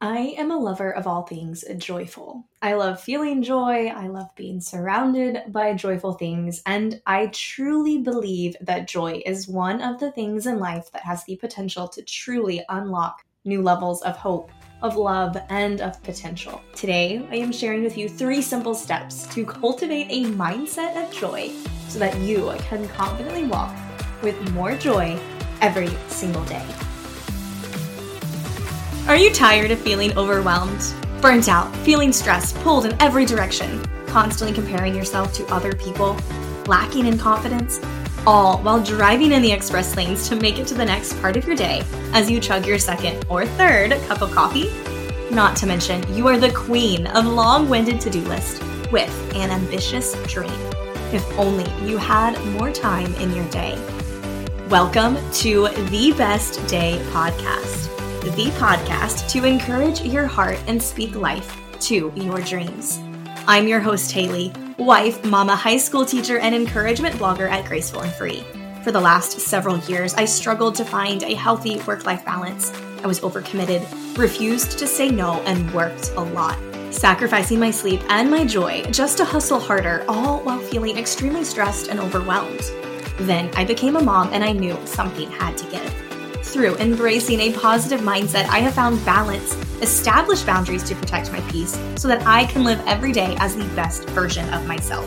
I am a lover of all things joyful. I love feeling joy, I love being surrounded by joyful things, and I truly believe that joy is one of the things in life that has the potential to truly unlock new levels of hope, of love, and of potential. Today, I am sharing with you three simple steps to cultivate a mindset of joy so that you can confidently walk with more joy every single day. Are you tired of feeling overwhelmed, burnt out, feeling stressed, pulled in every direction, constantly comparing yourself to other people, lacking in confidence, all while driving in the express lanes to make it to the next part of your day as you chug your second or third cup of coffee? Not to mention, you are the queen of long winded to do list with an ambitious dream. If only you had more time in your day. Welcome to the Best Day Podcast the podcast to encourage your heart and speak life to your dreams. I'm your host, Haley, wife, mama, high school teacher, and encouragement blogger at Graceful and Free. For the last several years, I struggled to find a healthy work life balance. I was overcommitted, refused to say no, and worked a lot, sacrificing my sleep and my joy just to hustle harder, all while feeling extremely stressed and overwhelmed. Then I became a mom and I knew something had to give. Through embracing a positive mindset, I have found balance, established boundaries to protect my peace so that I can live every day as the best version of myself.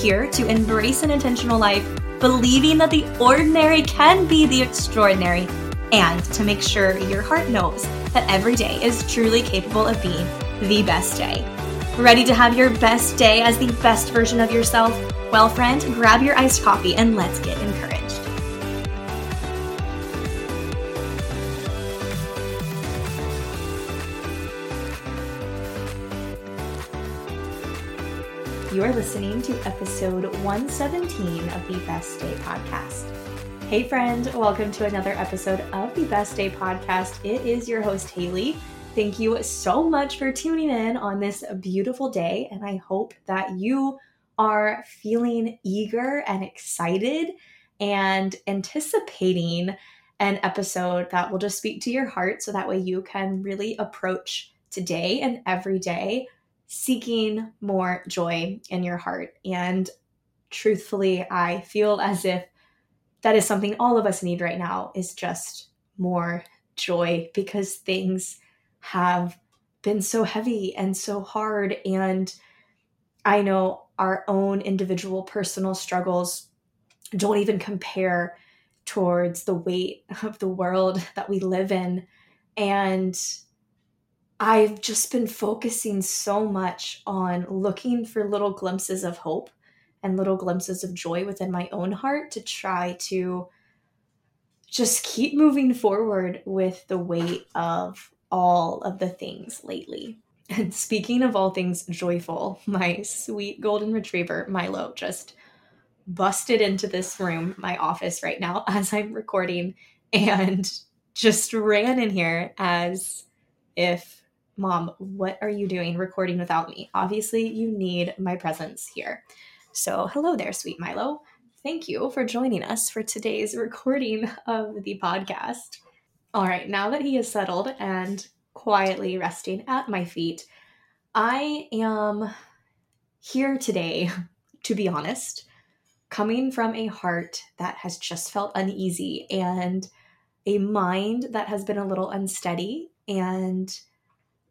Here to embrace an intentional life, believing that the ordinary can be the extraordinary, and to make sure your heart knows that every day is truly capable of being the best day. Ready to have your best day as the best version of yourself? Well, friend, grab your iced coffee and let's get encouraged. You are listening to episode 117 of the Best Day Podcast. Hey, friend, welcome to another episode of the Best Day Podcast. It is your host, Haley. Thank you so much for tuning in on this beautiful day, and I hope that you are feeling eager and excited and anticipating an episode that will just speak to your heart so that way you can really approach today and every day seeking more joy in your heart. And truthfully, I feel as if that is something all of us need right now is just more joy because things have been so heavy and so hard and I know our own individual personal struggles don't even compare towards the weight of the world that we live in and I've just been focusing so much on looking for little glimpses of hope and little glimpses of joy within my own heart to try to just keep moving forward with the weight of all of the things lately. And speaking of all things joyful, my sweet golden retriever, Milo, just busted into this room, my office right now, as I'm recording, and just ran in here as if Mom, what are you doing recording without me? Obviously, you need my presence here. So, hello there, sweet Milo. Thank you for joining us for today's recording of the podcast. All right, now that he is settled and quietly resting at my feet, I am here today, to be honest, coming from a heart that has just felt uneasy and a mind that has been a little unsteady and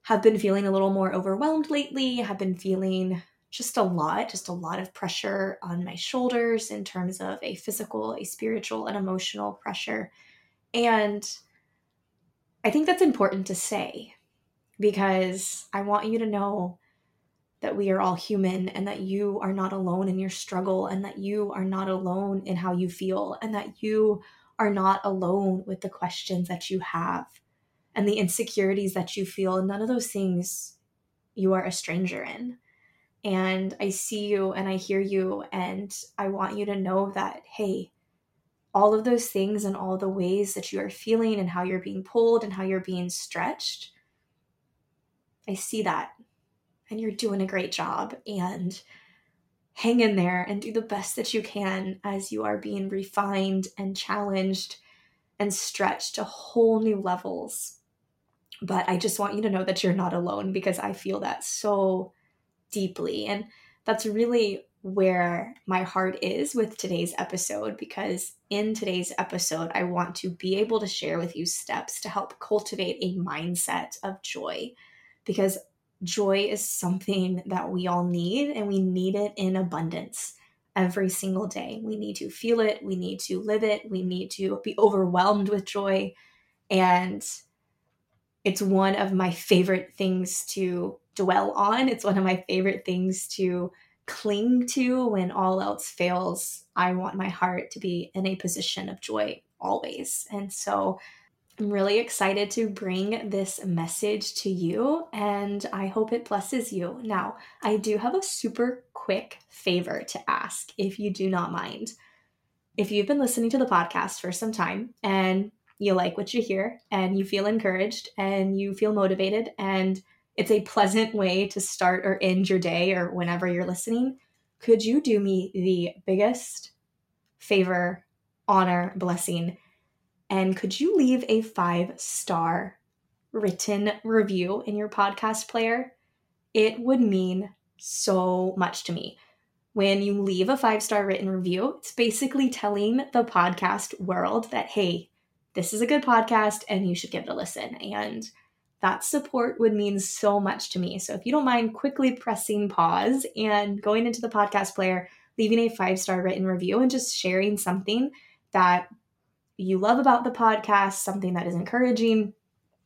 have been feeling a little more overwhelmed lately, have been feeling just a lot, just a lot of pressure on my shoulders in terms of a physical, a spiritual, and emotional pressure. And I think that's important to say because I want you to know that we are all human and that you are not alone in your struggle and that you are not alone in how you feel and that you are not alone with the questions that you have and the insecurities that you feel, none of those things you are a stranger in. And I see you and I hear you, and I want you to know that, hey, all of those things and all the ways that you are feeling and how you're being pulled and how you're being stretched, I see that. And you're doing a great job. And hang in there and do the best that you can as you are being refined and challenged and stretched to whole new levels But I just want you to know that you're not alone because I feel that so deeply. And that's really where my heart is with today's episode because in today's episode, I want to be able to share with you steps to help cultivate a mindset of joy because joy is something that we all need and we need it in abundance every single day. We need to feel it, we need to live it, we need to be overwhelmed with joy. And it's one of my favorite things to dwell on. It's one of my favorite things to cling to when all else fails. I want my heart to be in a position of joy always. And so I'm really excited to bring this message to you and I hope it blesses you. Now, I do have a super quick favor to ask if you do not mind. If you've been listening to the podcast for some time and you like what you hear and you feel encouraged and you feel motivated and it's a pleasant way to start or end your day or whenever you're listening, could you do me the biggest favor, honor, blessing? And could you leave a five star written review in your podcast player? It would mean so much to me. When you leave a five star written review, it's basically telling the podcast world that, hey, this is a good podcast and you should give it a listen. And that support would mean so much to me. So if you don't mind quickly pressing pause and going into the podcast player, leaving a five star written review and just sharing something that you love about the podcast, something that is encouraging.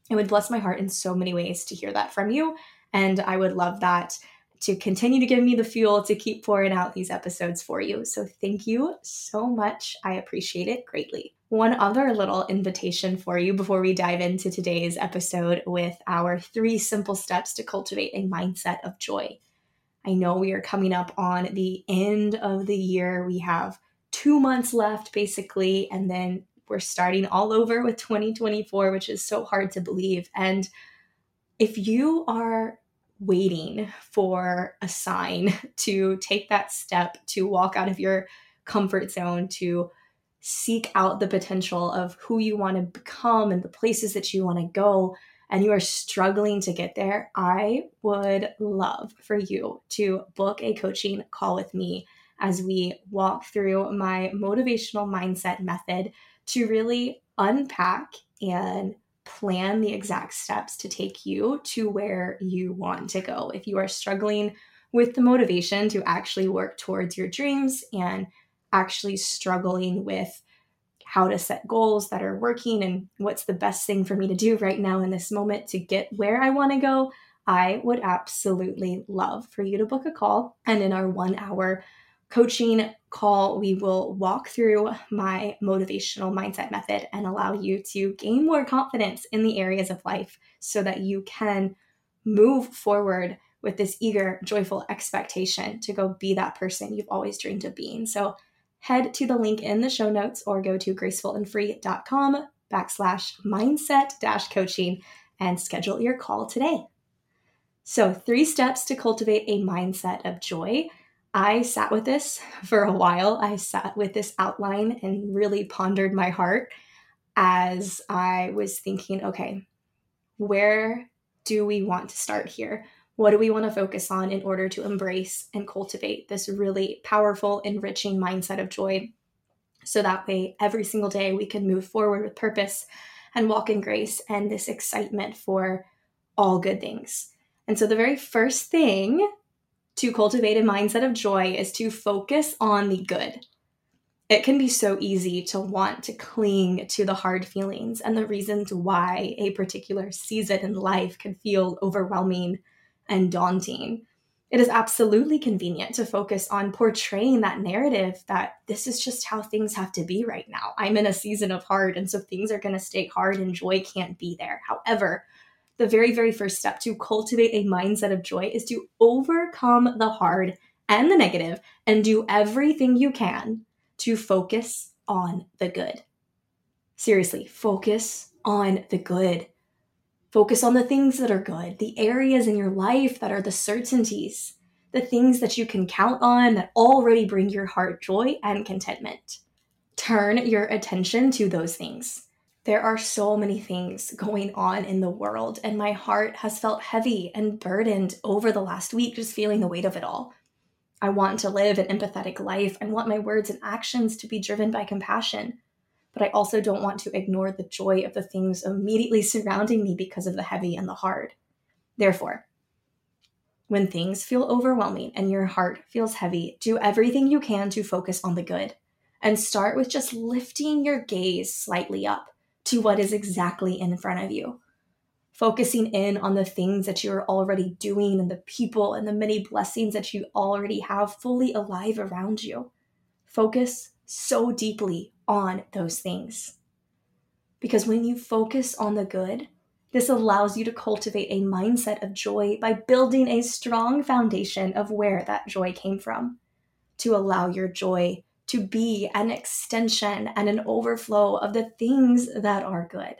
It would bless my heart in so many ways to hear that from you. And I would love that to continue to give me the fuel to keep pouring out these episodes for you. So thank you so much. I appreciate it greatly. One other little invitation for you before we dive into today's episode with our three simple steps to cultivate a mindset of joy. I know we are coming up on the end of the year. We have two months left, basically, and then we're starting all over with 2024, which is so hard to believe. And if you are waiting for a sign to take that step, to walk out of your comfort zone, to seek out the potential of who you want to become and the places that you want to go, and you are struggling to get there, I would love for you to book a coaching call with me as we walk through my motivational mindset method to really unpack and plan the exact steps to take you to where you want to go. If you are struggling with the motivation to actually work towards your dreams and actually struggling with how to set goals that are working and what's the best thing for me to do right now in this moment to get where I want to go, I would absolutely love for you to book a call. And in our one hour coaching call, we will walk through my motivational mindset method and allow you to gain more confidence in the areas of life so that you can move forward with this eager, joyful expectation to go be that person you've always dreamed of being. So head to the link in the show notes or go to gracefulandfree.com backslash mindset dash coaching and schedule your call today. So, three steps to cultivate a mindset of joy. I sat with this for a while. I sat with this outline and really pondered my heart as I was thinking, okay, where do we want to start here? What do we want to focus on in order to embrace and cultivate this really powerful, enriching mindset of joy? So that way, every single day, we can move forward with purpose and walk in grace and this excitement for all good things. And so, the very first thing to cultivate a mindset of joy is to focus on the good. It can be so easy to want to cling to the hard feelings and the reasons why a particular season in life can feel overwhelming and daunting. It is absolutely convenient to focus on portraying that narrative that this is just how things have to be right now. I'm in a season of hard, and so things are going to stay hard and joy can't be there. However, the very, very first step to cultivate a mindset of joy is to overcome the hard and the negative and do everything you can to focus on the good. Seriously, focus on the good. Focus on the things that are good, the areas in your life that are the certainties, the things that you can count on that already bring your heart joy and contentment. Turn your attention to those things. There are so many things going on in the world, and my heart has felt heavy and burdened over the last week, just feeling the weight of it all. I want to live an empathetic life. I want my words and actions to be driven by compassion. But I also don't want to ignore the joy of the things immediately surrounding me because of the heavy and the hard. Therefore, when things feel overwhelming and your heart feels heavy, do everything you can to focus on the good and start with just lifting your gaze slightly up to what is exactly in front of you focusing in on the things that you're already doing and the people and the many blessings that you already have fully alive around you. Focus so deeply on those things. Because when you focus on the good, this allows you to cultivate a mindset of joy by building a strong foundation of where that joy came from, to allow your joy to be an extension and an overflow of the things that are good.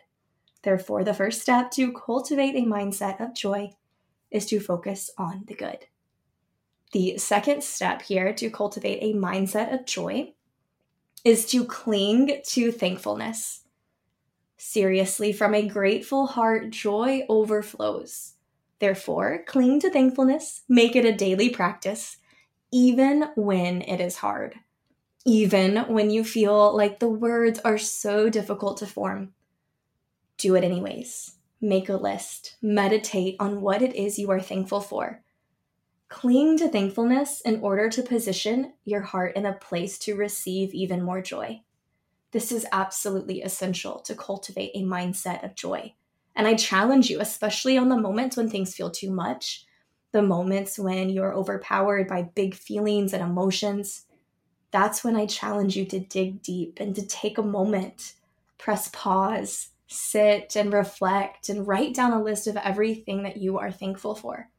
Therefore, the first step to cultivate a mindset of joy is to focus on the good. The second step here to cultivate a mindset of joy is to cling to thankfulness. Seriously, from a grateful heart, joy overflows. Therefore, cling to thankfulness, make it a daily practice, even when it is hard, even when you feel like the words are so difficult to form do it anyways. Make a list, meditate on what it is you are thankful for. Cling to thankfulness in order to position your heart in a place to receive even more joy. This is absolutely essential to cultivate a mindset of joy. And I challenge you, especially on the moments when things feel too much, the moments when you're overpowered by big feelings and emotions. That's when I challenge you to dig deep and to take a moment, press pause, sit and reflect and write down a list of everything that you are thankful for.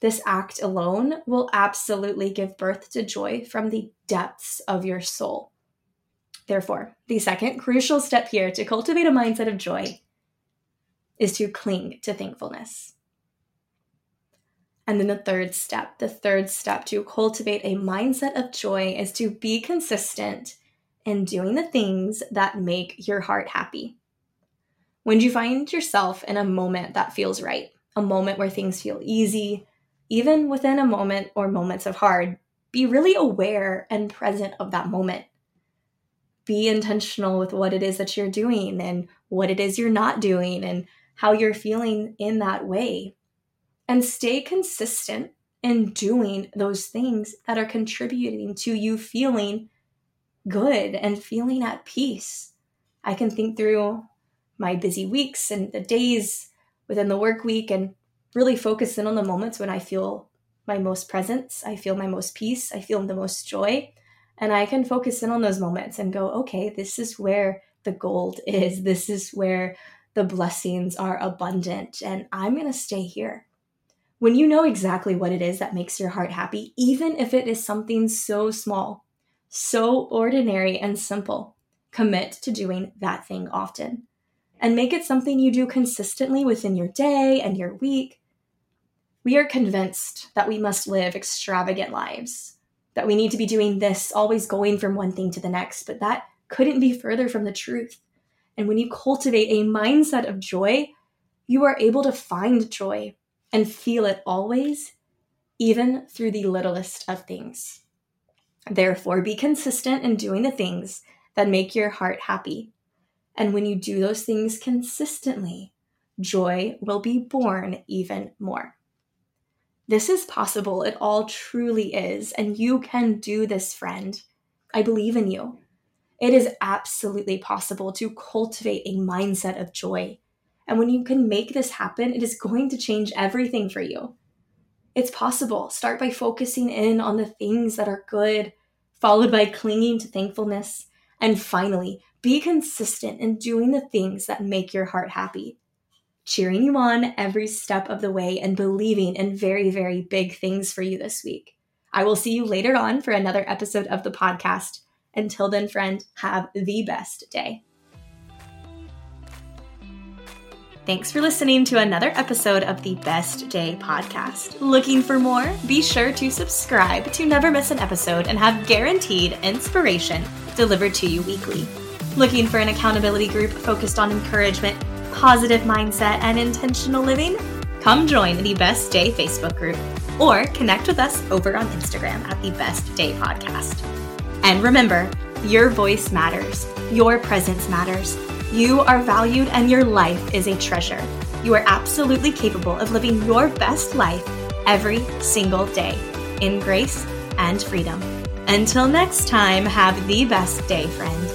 This act alone will absolutely give birth to joy from the depths of your soul. Therefore, the second crucial step here to cultivate a mindset of joy is to cling to thankfulness. And then the third step, the third step to cultivate a mindset of joy is to be consistent in doing the things that make your heart happy. When you find yourself in a moment that feels right, a moment where things feel easy, even within a moment or moments of hard, be really aware and present of that moment. Be intentional with what it is that you're doing and what it is you're not doing and how you're feeling in that way. And stay consistent in doing those things that are contributing to you feeling good and feeling at peace. I can think through my busy weeks and the days within the work week and really focus in on the moments when I feel my most presence, I feel my most peace, I feel the most joy. And I can focus in on those moments and go, okay, this is where the gold is. This is where the blessings are abundant. And I'm going to stay here. When you know exactly what it is that makes your heart happy, even if it is something so small, so ordinary and simple, commit to doing that thing often and make it something you do consistently within your day and your week. We are convinced that we must live extravagant lives, that we need to be doing this, always going from one thing to the next, but that couldn't be further from the truth. And when you cultivate a mindset of joy, you are able to find joy and feel it always, even through the littlest of things. Therefore, be consistent in doing the things that make your heart happy and when you do those things consistently, joy will be born even more. This is possible. It all truly is. And you can do this, friend. I believe in you. It is absolutely possible to cultivate a mindset of joy. And when you can make this happen, it is going to change everything for you. It's possible. Start by focusing in on the things that are good, followed by clinging to thankfulness, and finally, be consistent in doing the things that make your heart happy. Cheering you on every step of the way and believing in very, very big things for you this week. I will see you later on for another episode of the podcast. Until then, friend, have the best day. Thanks for listening to another episode of the Best Day podcast. Looking for more? Be sure to subscribe to never miss an episode and have guaranteed inspiration delivered to you weekly. Looking for an accountability group focused on encouragement, positive mindset, and intentional living? Come join the Best Day Facebook group or connect with us over on Instagram at the Best Day Podcast. And remember, your voice matters, your presence matters. You are valued and your life is a treasure. You are absolutely capable of living your best life every single day in grace and freedom. Until next time, have the best day, friend.